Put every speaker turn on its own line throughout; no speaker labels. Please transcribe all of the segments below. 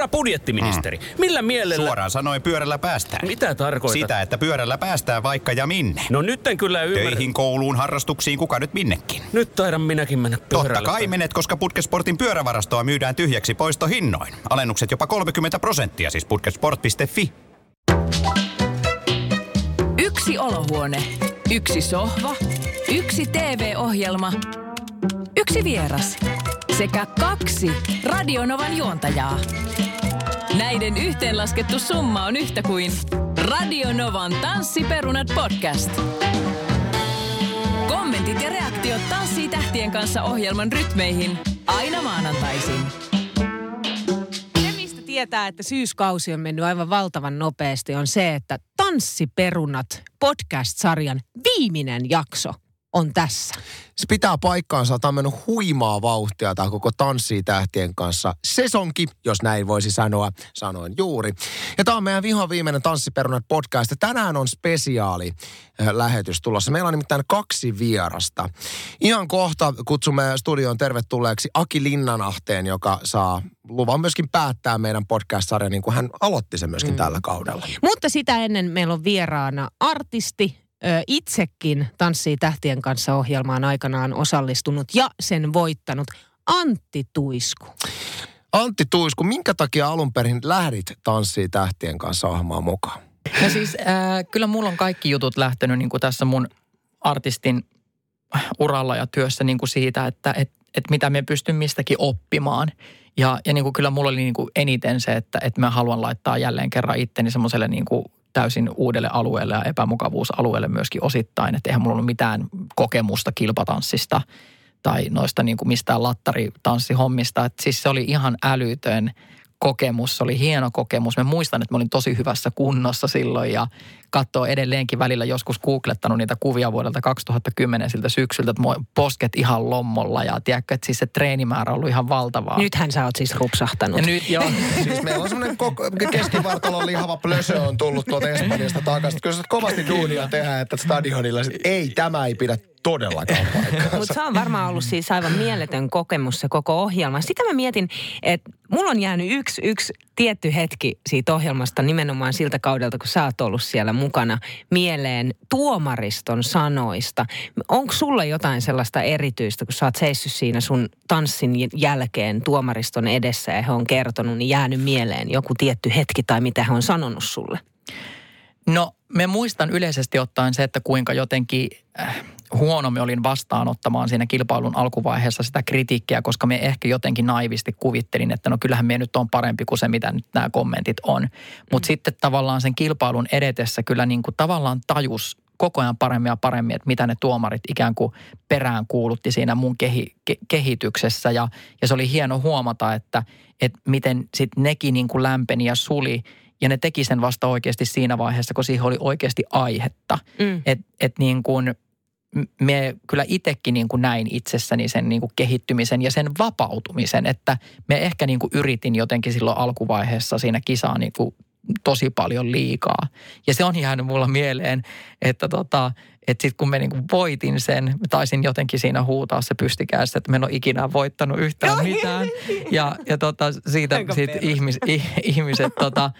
Herra budjettiministeri, mm. millä mielellä...
Suoraan sanoen pyörällä päästään.
Mitä tarkoitat?
Sitä, että pyörällä päästään vaikka ja minne.
No nyt en kyllä ymmärrä.
Töihin, kouluun, harrastuksiin, kuka nyt minnekin.
Nyt taidan minäkin mennä pyörällä.
Totta kai menet, koska Putkesportin pyörävarastoa myydään tyhjäksi poistohinnoin. Alennukset jopa 30 prosenttia, siis putkesport.fi.
Yksi olohuone, yksi sohva, yksi TV-ohjelma, yksi vieras sekä kaksi Radionovan juontajaa. Näiden yhteenlaskettu summa on yhtä kuin Radionovan Tanssiperunat podcast. Kommentit ja reaktiot Tanssii tähtien kanssa ohjelman rytmeihin aina maanantaisin.
Se, mistä tietää, että syyskausi on mennyt aivan valtavan nopeasti, on se, että Tanssiperunat podcast-sarjan viimeinen jakso on tässä.
Se pitää paikkaansa, että on mennyt huimaa vauhtia tämä koko Tanssii tähtien kanssa. Sesonki, jos näin voisi sanoa, sanoin juuri. Ja tämä on meidän viho viimeinen Tanssiperunat podcast. Tänään on spesiaali äh, lähetys tulossa. Meillä on nimittäin kaksi vierasta. Ihan kohta kutsumme studioon tervetulleeksi Aki Linnanahteen, joka saa luvan myöskin päättää meidän podcast-sarjan, niin kuin hän aloitti sen myöskin mm. tällä kaudella.
Mutta sitä ennen meillä on vieraana artisti, itsekin Tanssii tähtien kanssa ohjelmaan aikanaan osallistunut ja sen voittanut Antti Tuisku.
Antti Tuisku, minkä takia alun perin lähdit Tanssii tähtien kanssa ohjelmaan mukaan?
No siis äh, kyllä mulla on kaikki jutut lähtenyt niin kuin tässä mun artistin uralla ja työssä niin kuin siitä, että et, et mitä me pystyn mistäkin oppimaan. Ja, ja niin kuin kyllä mulla oli niin kuin eniten se, että, että mä haluan laittaa jälleen kerran itteni semmoiselle niin kuin täysin uudelle alueelle ja epämukavuusalueelle myöskin osittain. Että eihän mulla ollut mitään kokemusta kilpatanssista tai noista niin kuin mistään lattaritanssihommista. Että siis se oli ihan älytön kokemus, se oli hieno kokemus. Mä muistan, että mä olin tosi hyvässä kunnossa silloin ja katsoo edelleenkin välillä joskus googlettanut niitä kuvia vuodelta 2010 siltä syksyltä, että posket ihan lommolla ja tiedätkö, että siis se treenimäärä on ollut ihan valtavaa.
Nythän sä oot siis rupsahtanut.
Ja nyt joo.
Siis meillä on semmoinen keskivartalon lihava plösö on tullut tuolta Espanjasta takaisin. Kyllä sä kovasti duunia tehdä, että stadionilla sit, ei, tämä ei pidä todellakaan paikkaansa.
Mutta se on varmaan ollut siis aivan mieletön kokemus se koko ohjelma. Sitä mä mietin, että mulla on jäänyt yksi, yksi tietty hetki siitä ohjelmasta nimenomaan siltä kaudelta, kun sä oot ollut siellä mukana mieleen tuomariston sanoista. Onko sulla jotain sellaista erityistä, kun sä oot seissyt siinä sun tanssin jälkeen tuomariston edessä ja he on kertonut, niin jäänyt mieleen joku tietty hetki tai mitä he on sanonut sulle?
No, me muistan yleisesti ottaen se, että kuinka jotenkin huono me olin vastaanottamaan siinä kilpailun alkuvaiheessa sitä kritiikkiä, koska me ehkä jotenkin naivisti kuvittelin, että no kyllähän me nyt on parempi kuin se, mitä nyt nämä kommentit on. Mutta mm. sitten tavallaan sen kilpailun edetessä kyllä niin kuin tavallaan tajus koko ajan paremmin ja paremmin, että mitä ne tuomarit ikään kuin perään kuulutti siinä mun kehi, ke, kehityksessä. Ja, ja se oli hieno huomata, että, että miten sitten nekin niin kuin lämpeni ja suli – ja ne teki sen vasta oikeasti siinä vaiheessa, kun siihen oli oikeasti aihetta. Mm. Että et niin kuin me kyllä itsekin niin kuin näin itsessäni sen niin kuin kehittymisen ja sen vapautumisen, että me ehkä niin kuin yritin jotenkin silloin alkuvaiheessa siinä kisaa niin kuin tosi paljon liikaa. Ja se on jäänyt mulla mieleen, että tota, että sitten kun me niinku voitin sen, taisin jotenkin siinä huutaa se pystikäessä, että me en ole ikinä voittanut yhtään mitään. Ja, ja tota, siitä, siitä ihmis, ihmiset tota,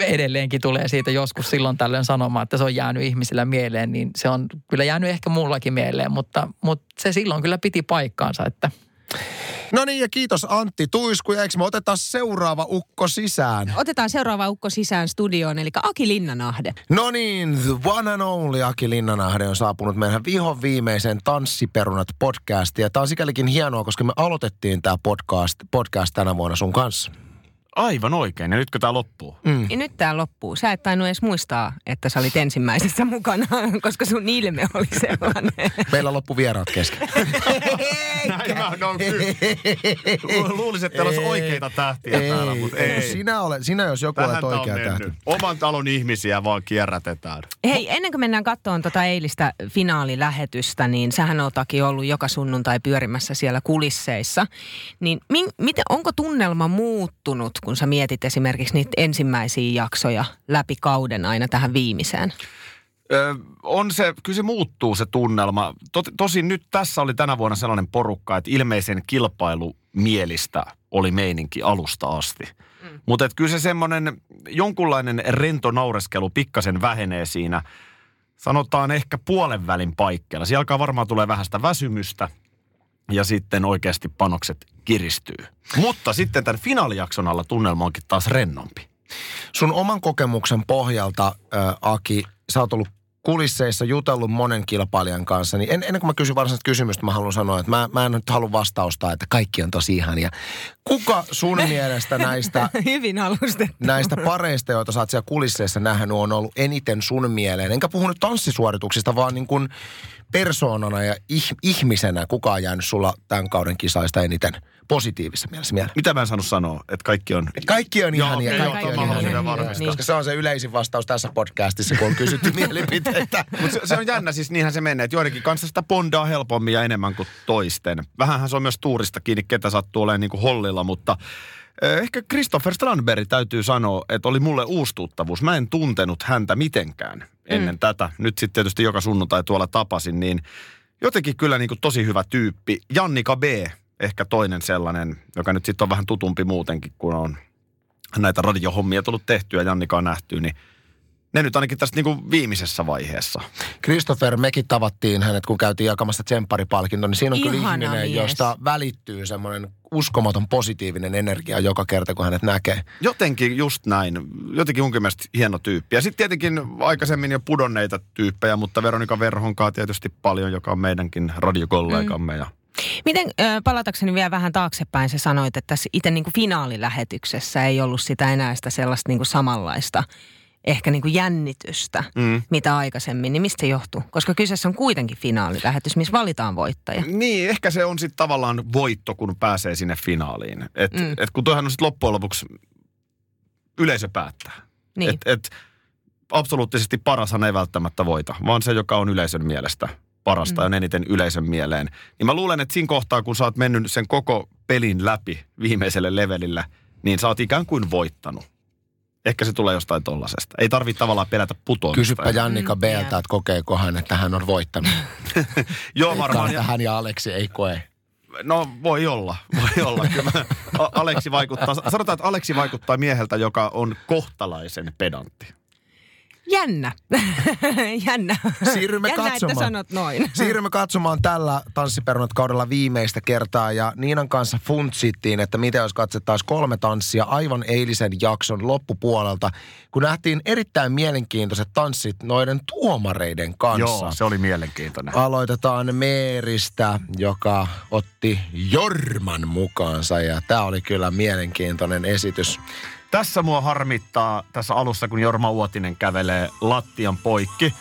edelleenkin tulee siitä joskus silloin tällöin sanomaan, että se on jäänyt ihmisillä mieleen, niin se on kyllä jäänyt ehkä mullakin mieleen, mutta, mutta se silloin kyllä piti paikkaansa, että –
No niin, ja kiitos Antti Tuisku. Ja eikö me otetaan seuraava ukko sisään?
Otetaan seuraava ukko sisään studioon, eli Aki Linnanahde.
No niin, the one and only Aki Linnanahde on saapunut meidän vihon viimeisen Tanssiperunat podcastiin. Ja tämä on sikälikin hienoa, koska me aloitettiin tämä podcast, podcast tänä vuonna sun kanssa.
Aivan oikein. Ja nytkö tämä loppuu?
Mm. Ja nyt tämä loppuu. Sä et tainnut edes muistaa, että sä olit ensimmäisessä mukana, koska sun ilme oli sellainen.
Meillä loppu vieraat kesken.
Näin mä no, Luulisin, että täällä olisi oikeita tähtiä ei, täällä, mutta ei.
Sinä, ole, sinä jos joku Tähän olet oikea tähti.
Oman talon ihmisiä vaan kierrätetään.
Hei, ennen kuin mennään katsomaan tota eilistä finaalilähetystä, niin sähän oot ollut joka sunnuntai pyörimässä siellä kulisseissa. Niin min, miten, onko tunnelma muuttunut, kun sä mietit esimerkiksi niitä ensimmäisiä jaksoja läpi kauden aina tähän viimeiseen?
Ö, on se, kyllä se muuttuu se tunnelma. Tot, tosin nyt tässä oli tänä vuonna sellainen porukka, että ilmeisen kilpailumielistä oli meininki alusta asti. Mm. Mutta kyllä se semmoinen jonkunlainen rento naureskelu pikkasen vähenee siinä, sanotaan ehkä puolen välin paikkeilla. Siellä alkaa varmaan tulee vähän sitä väsymystä ja sitten oikeasti panokset kiristyy. Mutta sitten tämän finaalijakson alla tunnelma onkin taas rennompi.
Sun oman kokemuksen pohjalta, äh, Aki, sä oot ollut kulisseissa jutellut monen kilpailijan kanssa, niin en, ennen kuin mä kysyn varsinaista kysymystä, mä haluan sanoa, että mä, mä en nyt halua vastausta, että kaikki on tosi ihania. Kuka sun mielestä näistä,
Hyvin alustettu.
näistä pareista, joita sä oot siellä kulisseissa nähnyt, on ollut eniten sun mieleen? Enkä puhu nyt tanssisuorituksista, vaan niin kuin persoonana ja ih, ihmisenä, kuka on jäänyt sulla tämän kauden kisaista eniten positiivisessa mielessä mieleen?
Mitä mä en saanut sanoa, että kaikki on...
Kaikki on ihania,
okei,
kaikki
joo,
on ihania.
vielä varmistaa.
Koska se on se yleisin vastaus tässä podcastissa, kun on kysytty mielipiteitä.
Mutta se, se, on jännä, siis niinhän se menee, että joidenkin kanssa sitä bondaa helpommin ja enemmän kuin toisten. Vähänhän se on myös tuurista kiinni, ketä sattuu olemaan niin kuin hollilla, mutta eh, ehkä Christopher Strandberg täytyy sanoa, että oli mulle uustuuttavuus. Mä en tuntenut häntä mitenkään ennen mm. tätä. Nyt sitten tietysti joka sunnuntai tuolla tapasin, niin jotenkin kyllä niin kuin tosi hyvä tyyppi. Jannika B, ehkä toinen sellainen, joka nyt sitten on vähän tutumpi muutenkin, kun on näitä radiohommia tullut tehtyä, Jannika on nähty, niin ne nyt ainakin tässä niin kuin viimeisessä vaiheessa.
Christopher, mekin tavattiin hänet, kun käytiin jakamassa tsempparipalkinto, niin siinä on kyllä
Ihana
ihminen,
mies.
josta välittyy semmoinen uskomaton positiivinen energia joka kerta, kun hänet näkee.
Jotenkin just näin. Jotenkin munkin mielestä hieno tyyppi. Ja sitten tietenkin aikaisemmin jo pudonneita tyyppejä, mutta Veronika Verhonkaa tietysti paljon, joka on meidänkin radiokollegamme. Mm. Ja
Miten, palatakseni vielä vähän taaksepäin, sä sanoit, että tässä itse niin kuin finaalilähetyksessä ei ollut sitä enää sitä sellaista niin kuin samanlaista ehkä niin kuin jännitystä, mm. mitä aikaisemmin. Niin mistä se johtuu? Koska kyseessä on kuitenkin finaalilähetys, missä valitaan voittaja.
Niin, ehkä se on sitten tavallaan voitto, kun pääsee sinne finaaliin. Et, mm. et kun toihan on sitten loppujen lopuksi yleisö päättää.
Niin.
Et, et absoluuttisesti parashan ei välttämättä voita, vaan se, joka on yleisön mielestä parasta mm. ja on eniten yleisön mieleen. Niin mä luulen, että siinä kohtaa, kun sä oot mennyt sen koko pelin läpi viimeiselle levelillä, niin sä oot ikään kuin voittanut. Ehkä se tulee jostain tollasesta. Ei tarvitse tavallaan pelätä putoamista.
Kysypä Jannika
Mm, jää.
että kokeeko hän, että hän on voittanut.
Joo, varmaan.
Että hän ja Aleksi ei koe.
No voi olla, voi olla. Kyllä mä, Aleksi vaikuttaa, sanotaan, että Aleksi vaikuttaa mieheltä, joka on kohtalaisen pedantti.
Jännä. Jännä.
Siirrymme
Jännä,
katsomaan.
että sanot noin.
Siirrymme katsomaan tällä Tanssiperunat kaudella viimeistä kertaa ja Niinan kanssa funtsittiin, että mitä jos katsottaisiin kolme tanssia aivan eilisen jakson loppupuolelta, kun nähtiin erittäin mielenkiintoiset tanssit noiden tuomareiden kanssa.
Joo, se oli mielenkiintoinen.
Aloitetaan Meeristä, joka otti Jorman mukaansa ja tämä oli kyllä mielenkiintoinen esitys.
Tässä mua harmittaa tässä alussa, kun Jorma Uotinen kävelee lattian poikki.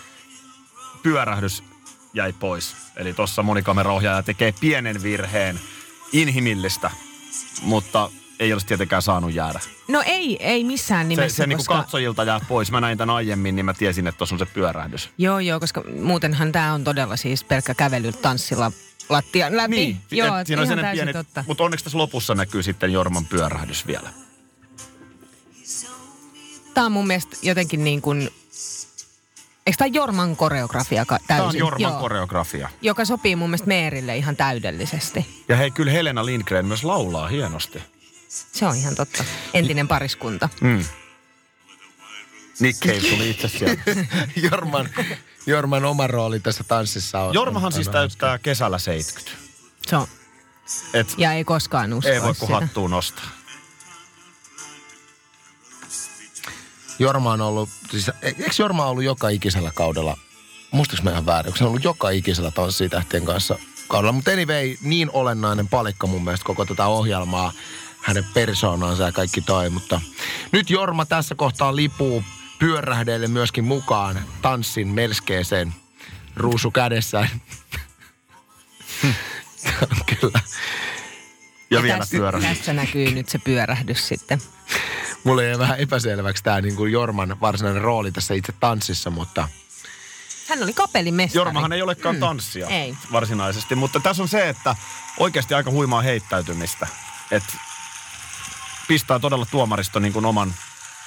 Pyörähdys jäi pois. Eli tuossa monikameraohjaaja tekee pienen virheen. Inhimillistä, mutta ei olisi tietenkään saanut jäädä.
No ei, ei missään
Se,
nimessä,
se niin kuin
koska...
katsojilta jää pois. Mä näin tämän aiemmin, niin mä tiesin, että tuossa on se pyörähdys.
Joo, joo, koska muutenhan tämä on todella siis pelkkä kävely tanssilla lattian läpi.
Niin,
joo,
et siinä on
ihan täysin totta.
mutta onneksi tässä lopussa näkyy sitten Jorman pyörähdys vielä.
Tämä on mun mielestä jotenkin niin kuin... Eikö tämä Jorman koreografia ka- täysin?
Tämä on Jorman
Joo.
koreografia.
Joka sopii mun mielestä Meerille ihan täydellisesti.
Ja hei, kyllä Helena Lindgren myös laulaa hienosti.
Se on ihan totta. Entinen pariskunta.
Mm. Nick Cave tuli itse sieltä.
Jorman, Jorman oma rooli tässä tanssissa on.
Jormahan
on-
siis
on-
täyttää kesällä 70.
Se on.
Et
Ja ei koskaan uskoa
ei voi kuin hattuun nostaa.
Jorma on ollut, siis, eikö Jorma ollut joka ikisellä kaudella, muistaaks mä ihan väärin, onko se ollut joka ikisellä tanssitähtien kanssa kaudella, mutta anyway, niin olennainen palikka mun mielestä koko tätä ohjelmaa, hänen persoonansa ja kaikki toi, mutta nyt Jorma tässä kohtaa lipuu pyörähdeille myöskin mukaan tanssin melskeeseen ruusu kädessään. Tämä on Kyllä.
Ja, vielä
tässä,
pyörähdys.
tässä näkyy nyt se pyörähdys sitten.
Mulle jäi vähän epäselväksi tämä niin kuin Jorman varsinainen rooli tässä itse tanssissa, mutta
Hän oli kapellimestari.
Jormahan ei olekaan tanssia
Ei.
varsinaisesti, mutta tässä on se, että oikeasti aika huimaa heittäytymistä. Että pistää todella tuomaristo niin kuin oman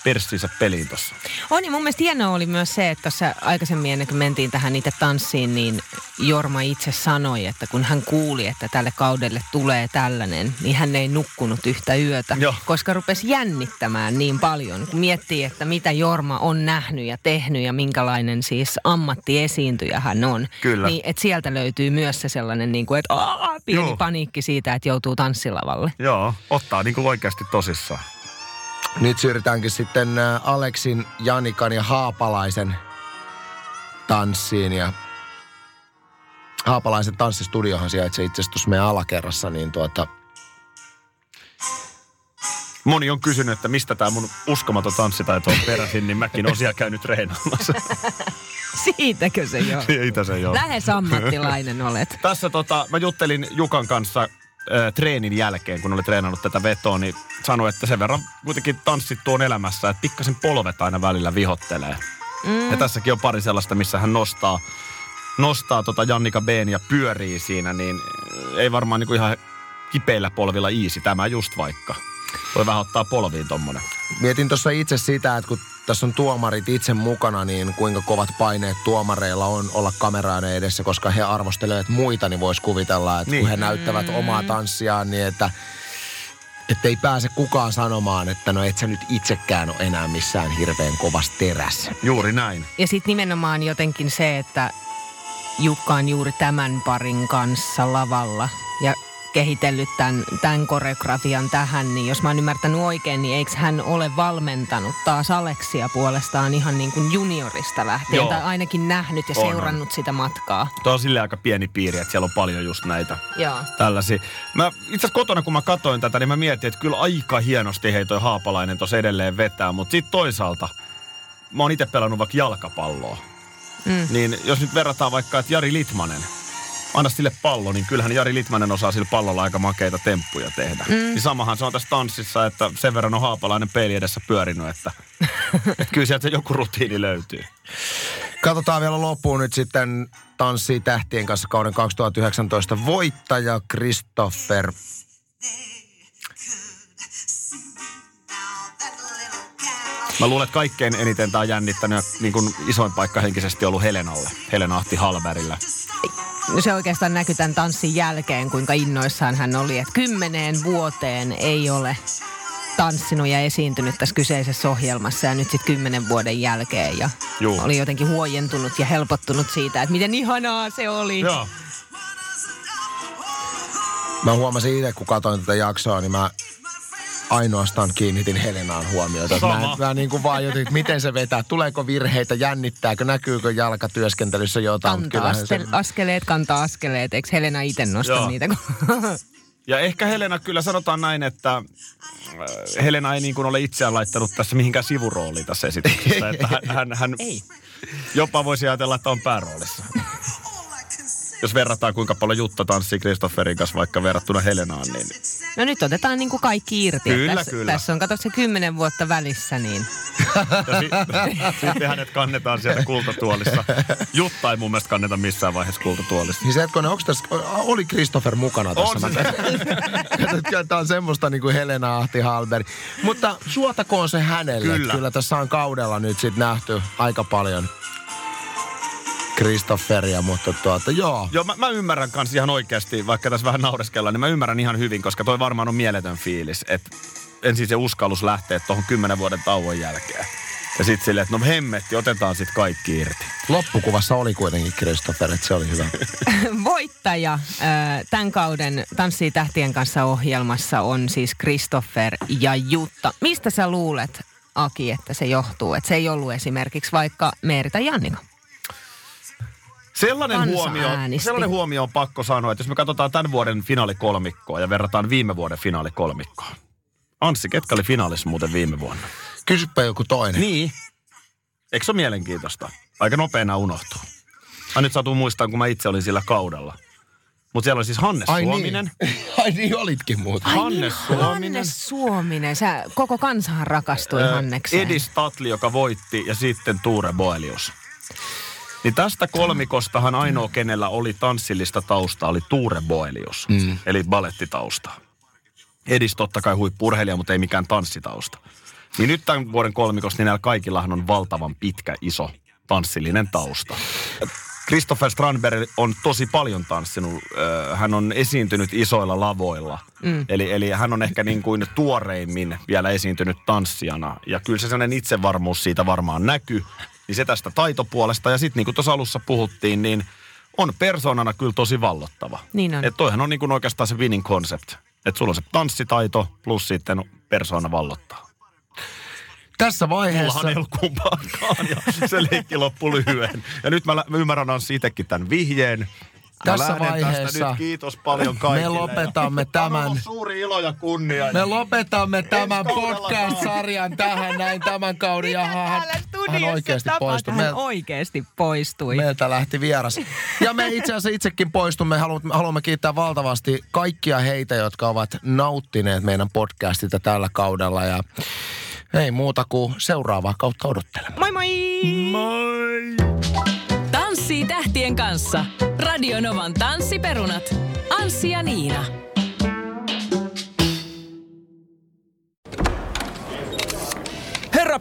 perssinsä peliin tossa.
On ja mun mielestä hienoa oli myös se, että tuossa aikaisemmin ennen kuin mentiin tähän itse tanssiin, niin Jorma itse sanoi, että kun hän kuuli, että tälle kaudelle tulee tällainen, niin hän ei nukkunut yhtä yötä,
Joo.
koska rupesi jännittämään niin paljon. Kun miettii, että mitä Jorma on nähnyt ja tehnyt ja minkälainen siis ammattiesiintyjä hän on,
Kyllä.
niin että sieltä löytyy myös se sellainen, niin kuin, että Aa, pieni
Joo.
paniikki siitä, että joutuu tanssilavalle.
Joo, ottaa niinku oikeasti tosissaan.
Nyt siirrytäänkin sitten ä, Aleksin, Janikan ja Haapalaisen tanssiin. Ja Haapalaisen tanssistudiohan sijaitsee itse asiassa tuossa meidän alakerrassa, niin tuota,
Moni on kysynyt, että mistä tämä mun uskomaton tanssitaito on peräisin, niin mäkin olen siellä käynyt treenaamassa.
Siitäkö se joo?
Siitä se joo.
Lähes ammattilainen olet.
Tässä tota, mä juttelin Jukan kanssa äh, treenin jälkeen, kun oli treenannut tätä vetoa, niin sanoi, että sen verran kuitenkin tanssittu on elämässä, että pikkasen polvet aina välillä vihottelee. Mm. Ja tässäkin on pari sellaista, missä hän nostaa, nostaa tota Jannika B:n ja pyörii siinä, niin ei varmaan niinku ihan kipeillä polvilla iisi tämä just vaikka. Voi vähän ottaa polviin tommonen.
mietin tuossa itse sitä, että kun tässä on tuomarit itse mukana, niin kuinka kovat paineet tuomareilla on olla kameraiden edessä, koska he arvostelevat muita, niin voisi kuvitella, että niin.
Niin.
kun he näyttävät omaa tanssiaan, niin että että ei pääse kukaan sanomaan, että no et sä nyt itsekään ole enää missään hirveän kovassa terässä.
Juuri näin.
Ja sitten nimenomaan jotenkin se, että Jukka on juuri tämän parin kanssa lavalla ja kehitellyt tämän, tämän koreografian tähän, niin jos mä oon ymmärtänyt oikein, niin eikö hän ole valmentanut taas Aleksia puolestaan ihan niin kuin juniorista lähtien,
Joo.
tai ainakin nähnyt ja
On, on.
seurannut sitä matkaa.
Tuo on silleen aika pieni piiri, että siellä on paljon just näitä
Joo.
tällaisia. Mä itse asiassa kotona, kun mä katsoin tätä, niin mä mietin, että kyllä aika hienosti hei toi Haapalainen tuossa edelleen vetää. Mutta sitten toisaalta, mä oon itse pelannut vaikka jalkapalloa. Mm. Niin jos nyt verrataan vaikka, että Jari Litmanen, anna sille pallo, niin kyllähän Jari Litmanen osaa sillä pallolla aika makeita temppuja tehdä. Mm. Niin samahan se on tässä tanssissa, että sen verran on Haapalainen peili edessä pyörinyt, että, että kyllä sieltä joku rutiini löytyy.
Katsotaan vielä loppuun nyt sitten Tanssii tähtien kanssa kauden 2019 voittaja Christopher.
Mä luulen, että kaikkein eniten tää on jännittänyt ja niin kuin isoin paikka henkisesti ollut Helenalle. Helena Ahti Halberillä.
No se oikeastaan näkyi tämän tanssin jälkeen, kuinka innoissaan hän oli, että kymmeneen vuoteen ei ole tanssinut ja esiintynyt tässä kyseisessä ohjelmassa ja nyt sitten kymmenen vuoden jälkeen ja
Juu.
oli jotenkin huojentunut ja helpottunut siitä, että miten ihanaa se oli.
Joo.
Mä huomasin itse, kun katsoin tätä jaksoa, niin mä ainoastaan kiinnitin Helenaan huomiota. Että Mä,
Sama.
en- mä niin kuin vaan jotenkin, miten se vetää, tuleeko virheitä, jännittääkö, näkyykö jalkatyöskentelyssä jotain.
Kantaa
kyllähän se-
askel, askeleet, kantaa askeleet. Eikö Helena itse nosta
Joo.
niitä? kun-
Ja ehkä Helena, kyllä sanotaan näin, että äh, Helena ei niin kuin ole itseään laittanut tässä mihinkään sivurooliin tässä esityksessä. että hän, hän, hän
Ei.
jopa voisi ajatella, että on pääroolissa. Jos verrataan kuinka paljon Jutta tanssii Kristofferin kanssa vaikka verrattuna Helenaan, niin
No nyt otetaan niin kuin kaikki irti.
Kyllä,
tässä,
kyllä.
tässä on, kato se kymmenen vuotta välissä, niin
sitten hänet kannetaan sieltä kultatuolissa. Jutta ei mun mielestä kanneta missään vaiheessa kultatuolissa.
Niin se, että kun ne, onko tässä, oli Christopher mukana tuossa?
On
Mä
se.
tämä on semmoista niin kuin Helena Ahti Halberg. Mutta suotakoon se hänelle.
Kyllä.
Kyllä. Tässä on kaudella nyt sitten nähty aika paljon Christopheria, mutta tuota, joo.
Joo, mä, mä ymmärrän kans ihan oikeasti, vaikka tässä vähän naureskellaan, niin mä ymmärrän ihan hyvin, koska toi varmaan on mieletön fiilis, että ensin se uskallus lähtee tuohon kymmenen vuoden tauon jälkeen. Ja sitten silleen, että no hemmetti, otetaan sitten kaikki irti.
Loppukuvassa oli kuitenkin Christopher, että se oli hyvä.
voittaja tämän kauden Tanssii tähtien kanssa ohjelmassa on siis Christopher ja Jutta. Mistä sä luulet, Aki, että se johtuu? Että se ei ollut esimerkiksi vaikka Meeri tai Jannika.
Sellainen
Kansa
huomio,
äänesti.
sellainen huomio on pakko sanoa, että jos me katsotaan tämän vuoden finaalikolmikkoa ja verrataan viime vuoden finaalikolmikkoa. Anssi, ketkä oli finaalissa muuten viime vuonna?
Kysypä joku toinen.
Niin. Eikö se ole mielenkiintoista? Aika nopeena unohtuu. Mä nyt saatu muistaa, kun mä itse olin sillä kaudella. Mutta siellä oli siis Hannes
Ai
Suominen.
niin. Ai niin olitkin muuten.
Hannes Suominen.
Hannes Suominen. Sä, koko kansahan rakastui
Ö,
Hannekseen.
Edi Statli, joka voitti, ja sitten Tuure Boelius. Niin tästä kolmikostahan ainoa, kenellä oli tanssillista taustaa, oli Tuure Boelius. Mm. Eli balettitausta. Edis totta kai huippurheilija, mutta ei mikään tanssitausta. Niin nyt tämän vuoden kolmikossa niin näillä kaikillahan on valtavan pitkä, iso tanssillinen tausta. Christopher Strandberg on tosi paljon tanssinut. Ö, Hän on esiintynyt isoilla lavoilla. Mm. Eli, eli hän on ehkä niin kuin tuoreimmin vielä esiintynyt tanssijana. Ja kyllä se sellainen itsevarmuus siitä varmaan näkyy. Niin se tästä taitopuolesta. Ja sitten niin kuin tuossa alussa puhuttiin, niin on persoonana kyllä tosi vallottava.
Niin on.
Että toihan on niin kuin oikeastaan se winning concept. Että sulla on se tanssitaito plus sitten persoona vallottaa.
Tässä vaiheessa...
Mullahan ei ollut kumpaakaan ja se leikki loppui lyhyen. Ja nyt mä, ymmärrän Anssi itsekin tämän vihjeen. Mä
Tässä
lähden tästä
vaiheessa
nyt. Kiitos paljon kaikille.
me lopetamme
ja Tämä on
tämän.
suuri ilo ja kunnia.
Me lopetamme tämän podcast-sarjan tähän näin tämän kauden. Ja hän, hän oikeasti poistui.
Hän
Meiltä,
oikeasti poistui.
meiltä lähti vieras. Ja me itse asiassa itsekin poistumme. Haluamme, haluamme kiittää valtavasti kaikkia heitä, jotka ovat nauttineet meidän podcastita tällä kaudella. Ja ei muuta kuin seuraavaa kautta odottelemaan.
Moi moi!
Tanssii tähtien kanssa. Radionovan tanssiperunat. Anssi ja Niina.